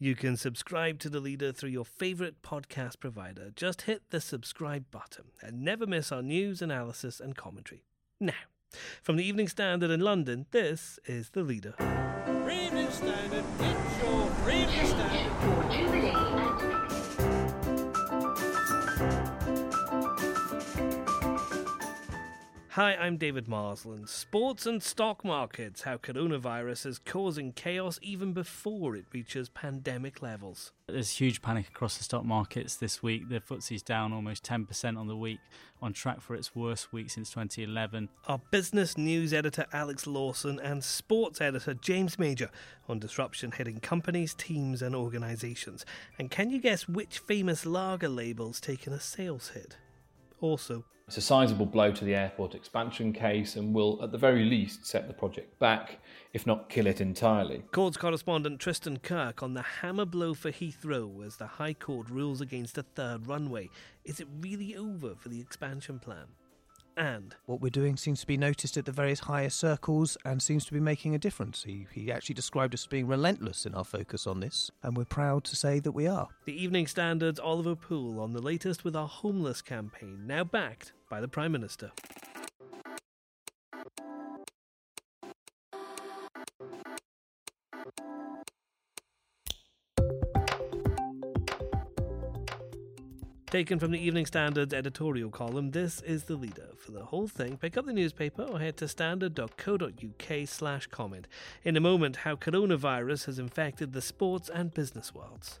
You can subscribe to The Leader through your favourite podcast provider. Just hit the subscribe button and never miss our news, analysis, and commentary. Now, from the Evening Standard in London, this is The Leader. Evening Standard, it's your Evening Standard. Hi, I'm David Marsland. Sports and stock markets, how coronavirus is causing chaos even before it reaches pandemic levels. There's huge panic across the stock markets this week. The FTSE's down almost 10% on the week, on track for its worst week since 2011. Our business news editor Alex Lawson and sports editor James Major on disruption hitting companies, teams, and organisations. And can you guess which famous lager label's taken a sales hit? Also, It's a sizable blow to the airport expansion case and will, at the very least, set the project back, if not kill it entirely. Courts correspondent Tristan Kirk on the hammer blow for Heathrow as the High Court rules against a third runway. Is it really over for the expansion plan? And What we're doing seems to be noticed at the various higher circles and seems to be making a difference. He, he actually described us as being relentless in our focus on this, and we're proud to say that we are. the Evening Standard's Oliver Poole on the latest with our homeless campaign, now backed by the Prime Minister. Taken from the Evening Standard's editorial column, this is the leader. For the whole thing, pick up the newspaper or head to standard.co.uk slash comment. In a moment, how coronavirus has infected the sports and business worlds.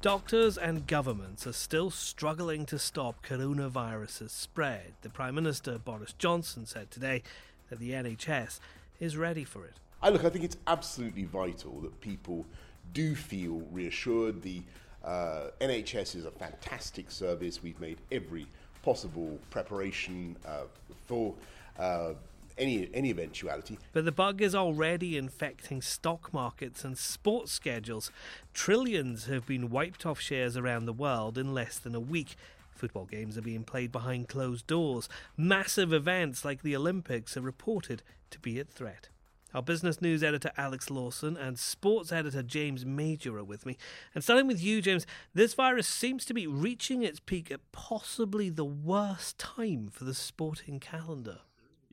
Doctors and governments are still struggling to stop coronavirus's spread. The Prime Minister Boris Johnson said today that the NHS is ready for it. I look, I think it's absolutely vital that people do feel reassured. The uh, NHS is a fantastic service. We've made every possible preparation uh, for uh, any any eventuality. But the bug is already infecting stock markets and sports schedules. Trillions have been wiped off shares around the world in less than a week. Football games are being played behind closed doors. Massive events like the Olympics are reported to be at threat. Our business news editor Alex Lawson and sports editor James Major are with me. And starting with you, James, this virus seems to be reaching its peak at possibly the worst time for the sporting calendar.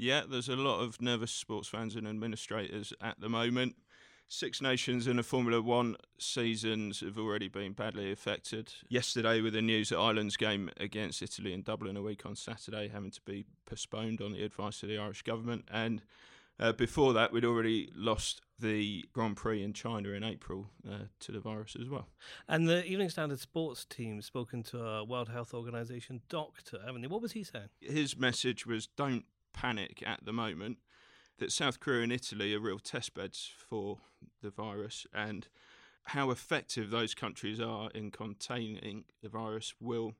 Yeah, there's a lot of nervous sports fans and administrators at the moment. Six Nations and the Formula One seasons have already been badly affected. Yesterday, with the news that Ireland's game against Italy in Dublin a week on Saturday having to be postponed on the advice of the Irish government. And uh, before that, we'd already lost the Grand Prix in China in April uh, to the virus as well. And the Evening Standard sports team spoken to a World Health Organization doctor, haven't they? What was he saying? His message was don't panic at the moment, that South Korea and Italy are real test beds for the virus, and how effective those countries are in containing the virus will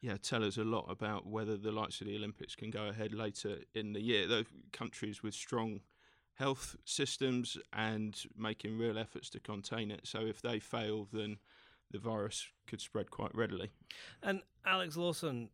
yeah, tell us a lot about whether the likes of the Olympics can go ahead later in the year. Those countries with strong health systems and making real efforts to contain it. So if they fail, then the virus could spread quite readily. And Alex Lawson,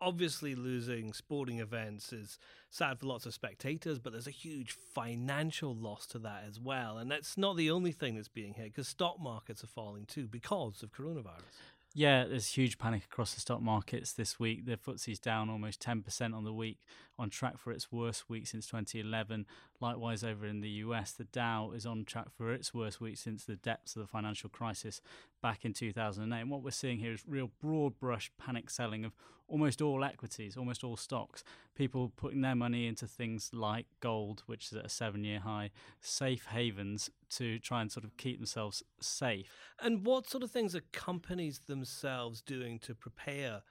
obviously losing sporting events is sad for lots of spectators, but there's a huge financial loss to that as well. And that's not the only thing that's being hit because stock markets are falling too because of coronavirus. Yeah, there's huge panic across the stock markets this week. The FTSE's down almost 10% on the week, on track for its worst week since 2011. Likewise, over in the US, the Dow is on track for its worst week since the depths of the financial crisis back in 2008. And what we're seeing here is real broad brush panic selling of almost all equities, almost all stocks. People putting their money into things like gold, which is at a seven year high, safe havens to try and sort of keep themselves safe. And what sort of things are companies themselves doing to prepare?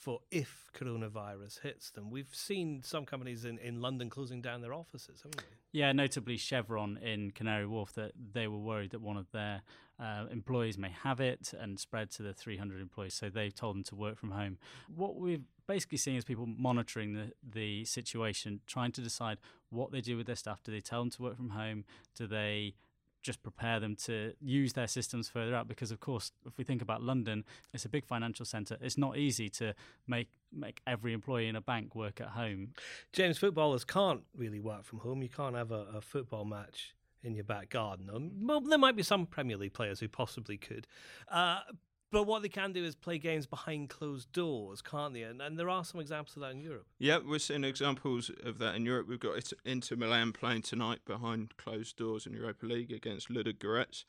For if coronavirus hits them. We've seen some companies in, in London closing down their offices, haven't we? Yeah, notably Chevron in Canary Wharf, that they were worried that one of their uh, employees may have it and spread to the 300 employees. So they've told them to work from home. What we've basically seen is people monitoring the, the situation, trying to decide what they do with their staff. Do they tell them to work from home? Do they just prepare them to use their systems further out because of course if we think about London it's a big financial center. It's not easy to make make every employee in a bank work at home. James footballers can't really work from home. You can't have a, a football match in your back garden. Well there might be some Premier League players who possibly could. Uh, but what they can do is play games behind closed doors, can't they? And, and there are some examples of that in Europe. Yeah, we're seeing examples of that in Europe. We've got Inter Milan playing tonight behind closed doors in Europa League against Ludogorets.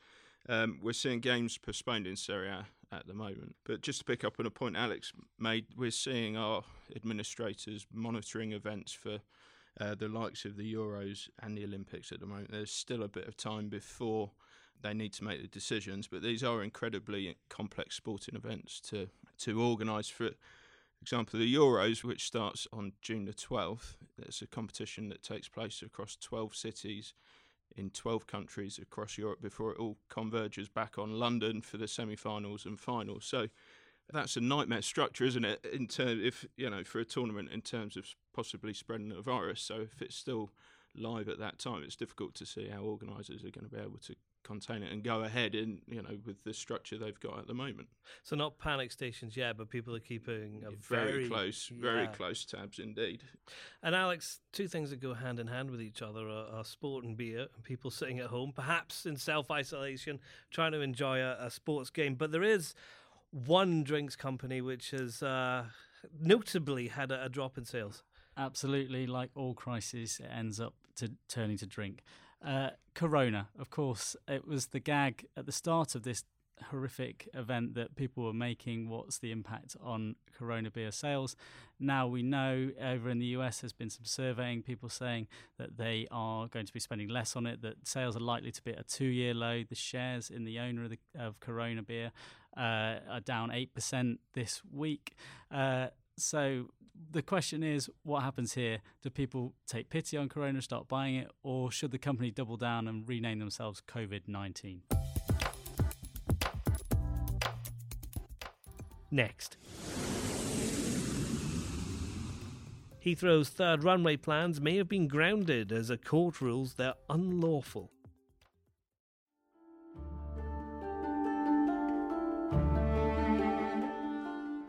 Um, we're seeing games postponed in Serie A at the moment. But just to pick up on a point Alex made, we're seeing our administrators monitoring events for uh, the likes of the Euros and the Olympics at the moment. There's still a bit of time before they need to make the decisions. But these are incredibly complex sporting events to to organise. For example, the Euros, which starts on June the 12th, it's a competition that takes place across 12 cities in 12 countries across Europe before it all converges back on London for the semi-finals and finals. So that's a nightmare structure, isn't it? In terms, if you know, for a tournament, in terms of possibly spreading the virus. So if it's still live at that time, it's difficult to see how organisers are going to be able to contain it and go ahead in you know with the structure they've got at the moment. So not panic stations yet, but people are keeping a very, very close, yeah. very close tabs indeed. And Alex, two things that go hand in hand with each other are, are sport and beer, and people sitting at home, perhaps in self isolation, trying to enjoy a, a, sports game. But there is one drinks company which has uh, notably had a, a drop in sales. Absolutely, like all crises, it ends up to turning to drink. Uh, corona, of course, it was the gag at the start of this horrific event that people were making what's the impact on corona beer sales? Now we know over in the US there's been some surveying people saying that they are going to be spending less on it that sales are likely to be at a 2 year low. The shares in the owner of, the, of corona beer uh, are down 8% this week. Uh, so the question is, what happens here? Do people take pity on Corona, start buying it, or should the company double down and rename themselves COVID 19? Next. Heathrow's third runway plans may have been grounded as a court rules they're unlawful.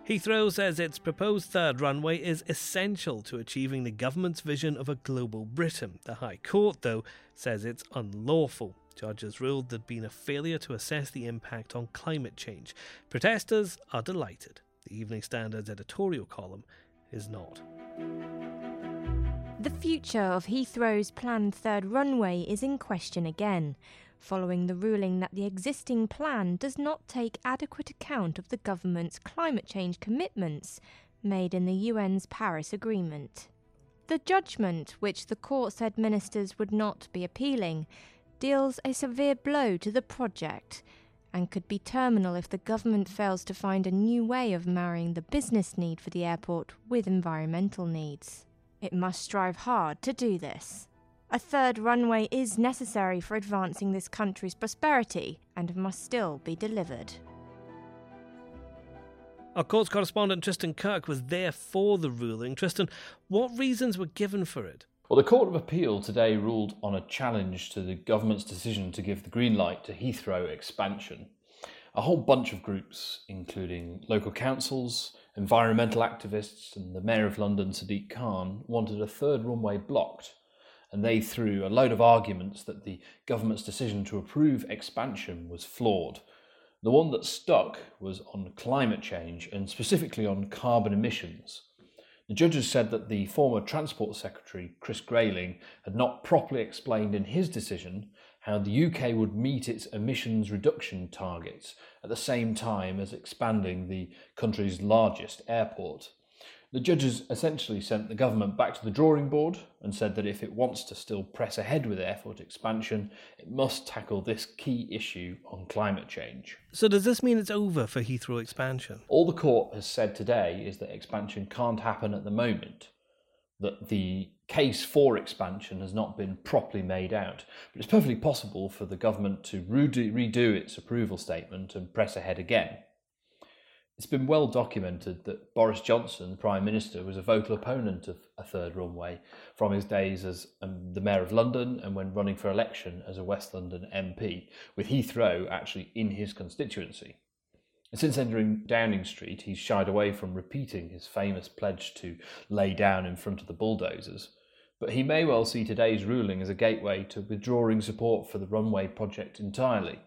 Heathrow says its proposed third runway is essential to achieving the government's vision of a global Britain. The High Court, though, says it's unlawful. Judges ruled there'd been a failure to assess the impact on climate change. Protesters are delighted. The Evening Standard's editorial column is not. The future of Heathrow's planned third runway is in question again following the ruling that the existing plan does not take adequate account of the government's climate change commitments made in the UN's Paris Agreement. The judgment, which the court said ministers would not be appealing, deals a severe blow to the project and could be terminal if the government fails to find a new way of marrying the business need for the airport with environmental needs. It must strive hard to do this. A third runway is necessary for advancing this country's prosperity and must still be delivered. Our courts correspondent Tristan Kirk was there for the ruling. Tristan, what reasons were given for it? Well, the Court of Appeal today ruled on a challenge to the government's decision to give the green light to Heathrow expansion. A whole bunch of groups, including local councils, environmental activists, and the Mayor of London, Sadiq Khan, wanted a third runway blocked and they threw a load of arguments that the government's decision to approve expansion was flawed. The one that stuck was on climate change and specifically on carbon emissions. The judges said that the former Transport Secretary, Chris Grayling, had not properly explained in his decision how the UK would meet its emissions reduction targets at the same time as expanding the country's largest airport. The judges essentially sent the government back to the drawing board and said that if it wants to still press ahead with airport expansion, it must tackle this key issue on climate change. So, does this mean it's over for Heathrow expansion? All the court has said today is that expansion can't happen at the moment, that the case for expansion has not been properly made out. But it's perfectly possible for the government to redo, redo its approval statement and press ahead again. It's been well documented that Boris Johnson, Prime Minister, was a vocal opponent of a third runway from his days as um, the Mayor of London and when running for election as a West London MP, with Heathrow actually in his constituency. And since entering Downing Street, he's shied away from repeating his famous pledge to lay down in front of the bulldozers. But he may well see today's ruling as a gateway to withdrawing support for the runway project entirely.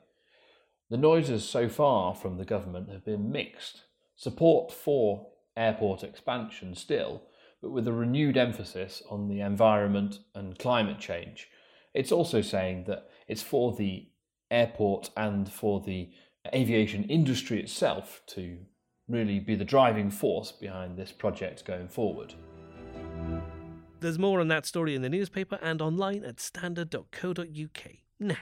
The noises so far from the government have been mixed. Support for airport expansion still, but with a renewed emphasis on the environment and climate change. It's also saying that it's for the airport and for the aviation industry itself to really be the driving force behind this project going forward. There's more on that story in the newspaper and online at standard.co.uk. Now,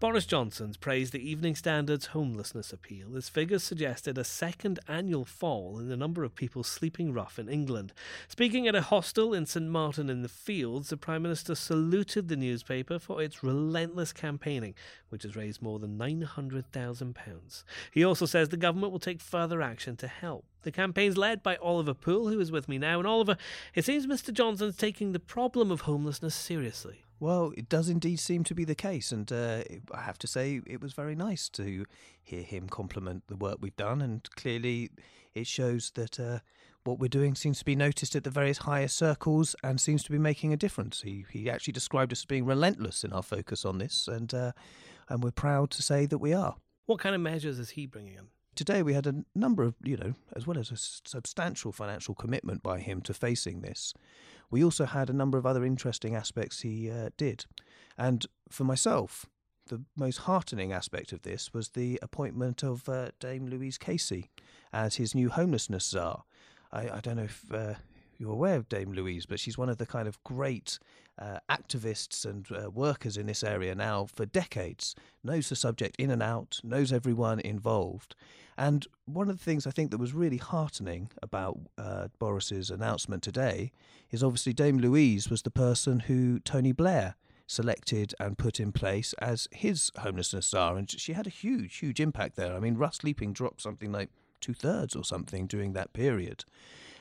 Boris Johnson's praised the Evening Standard's homelessness appeal as figures suggested a second annual fall in the number of people sleeping rough in England. Speaking at a hostel in St Martin in the Fields, the Prime Minister saluted the newspaper for its relentless campaigning, which has raised more than £900,000. He also says the government will take further action to help. The campaign's led by Oliver Poole, who is with me now. And Oliver, it seems Mr Johnson's taking the problem of homelessness seriously. Well, it does indeed seem to be the case, and uh, I have to say it was very nice to hear him compliment the work we've done, and clearly it shows that uh, what we're doing seems to be noticed at the various higher circles and seems to be making a difference. He he actually described us as being relentless in our focus on this, and uh, and we're proud to say that we are. What kind of measures is he bringing in? Today we had a number of, you know, as well as a substantial financial commitment by him to facing this we also had a number of other interesting aspects he uh, did. And for myself, the most heartening aspect of this was the appointment of uh, Dame Louise Casey as his new homelessness czar. I, I don't know if uh, you're aware of Dame Louise, but she's one of the kind of great uh, activists and uh, workers in this area now for decades, knows the subject in and out, knows everyone involved. And one of the things I think that was really heartening about uh, Boris's announcement today is obviously Dame Louise was the person who Tony Blair selected and put in place as his homelessness czar, and she had a huge, huge impact there. I mean, rough sleeping dropped something like two thirds or something during that period.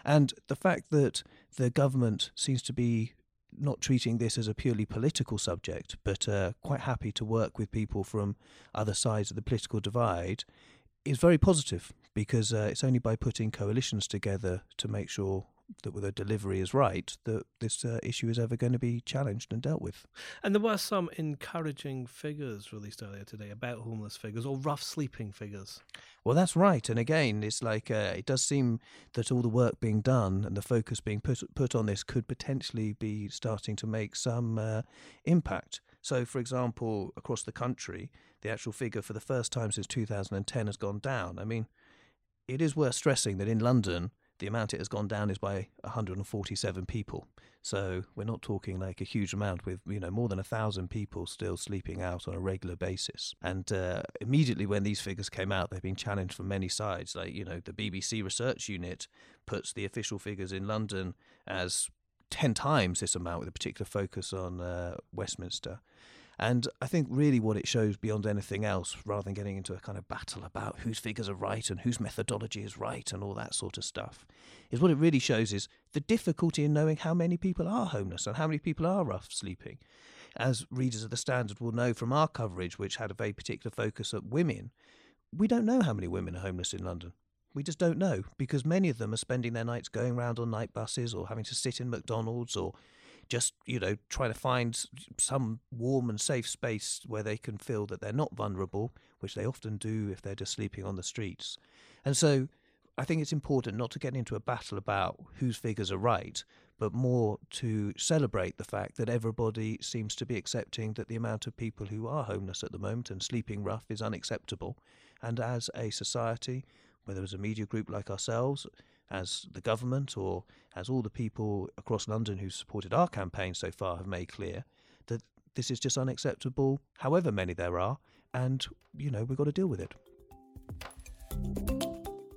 And the fact that the government seems to be not treating this as a purely political subject, but uh, quite happy to work with people from other sides of the political divide, is very positive because uh, it's only by putting coalitions together to make sure that the delivery is right, that this uh, issue is ever going to be challenged and dealt with. And there were some encouraging figures released earlier today about homeless figures or rough sleeping figures. Well, that's right. And again, it's like uh, it does seem that all the work being done and the focus being put put on this could potentially be starting to make some uh, impact. So, for example, across the country, the actual figure for the first time since 2010 has gone down. I mean, it is worth stressing that in London, the amount it has gone down is by 147 people. So we're not talking like a huge amount with, you know, more than a thousand people still sleeping out on a regular basis. And uh, immediately when these figures came out, they've been challenged from many sides. Like, you know, the BBC Research Unit puts the official figures in London as 10 times this amount with a particular focus on uh, Westminster. And I think really what it shows beyond anything else, rather than getting into a kind of battle about whose figures are right and whose methodology is right and all that sort of stuff, is what it really shows is the difficulty in knowing how many people are homeless and how many people are rough sleeping. As readers of the Standard will know from our coverage, which had a very particular focus at women, we don't know how many women are homeless in London. We just don't know because many of them are spending their nights going around on night buses or having to sit in McDonald's or just you know trying to find some warm and safe space where they can feel that they're not vulnerable, which they often do if they're just sleeping on the streets. And so I think it's important not to get into a battle about whose figures are right, but more to celebrate the fact that everybody seems to be accepting that the amount of people who are homeless at the moment and sleeping rough is unacceptable. And as a society, whether as a media group like ourselves, as the government, or as all the people across London who supported our campaign so far have made clear, that this is just unacceptable, however many there are, and, you know, we've got to deal with it.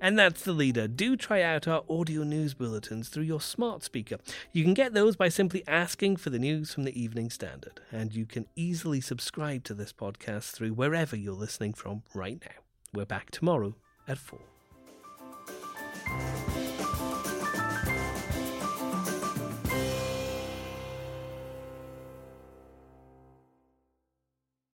And that's the leader. Do try out our audio news bulletins through your smart speaker. You can get those by simply asking for the news from the Evening Standard, and you can easily subscribe to this podcast through wherever you're listening from right now. We're back tomorrow at 4.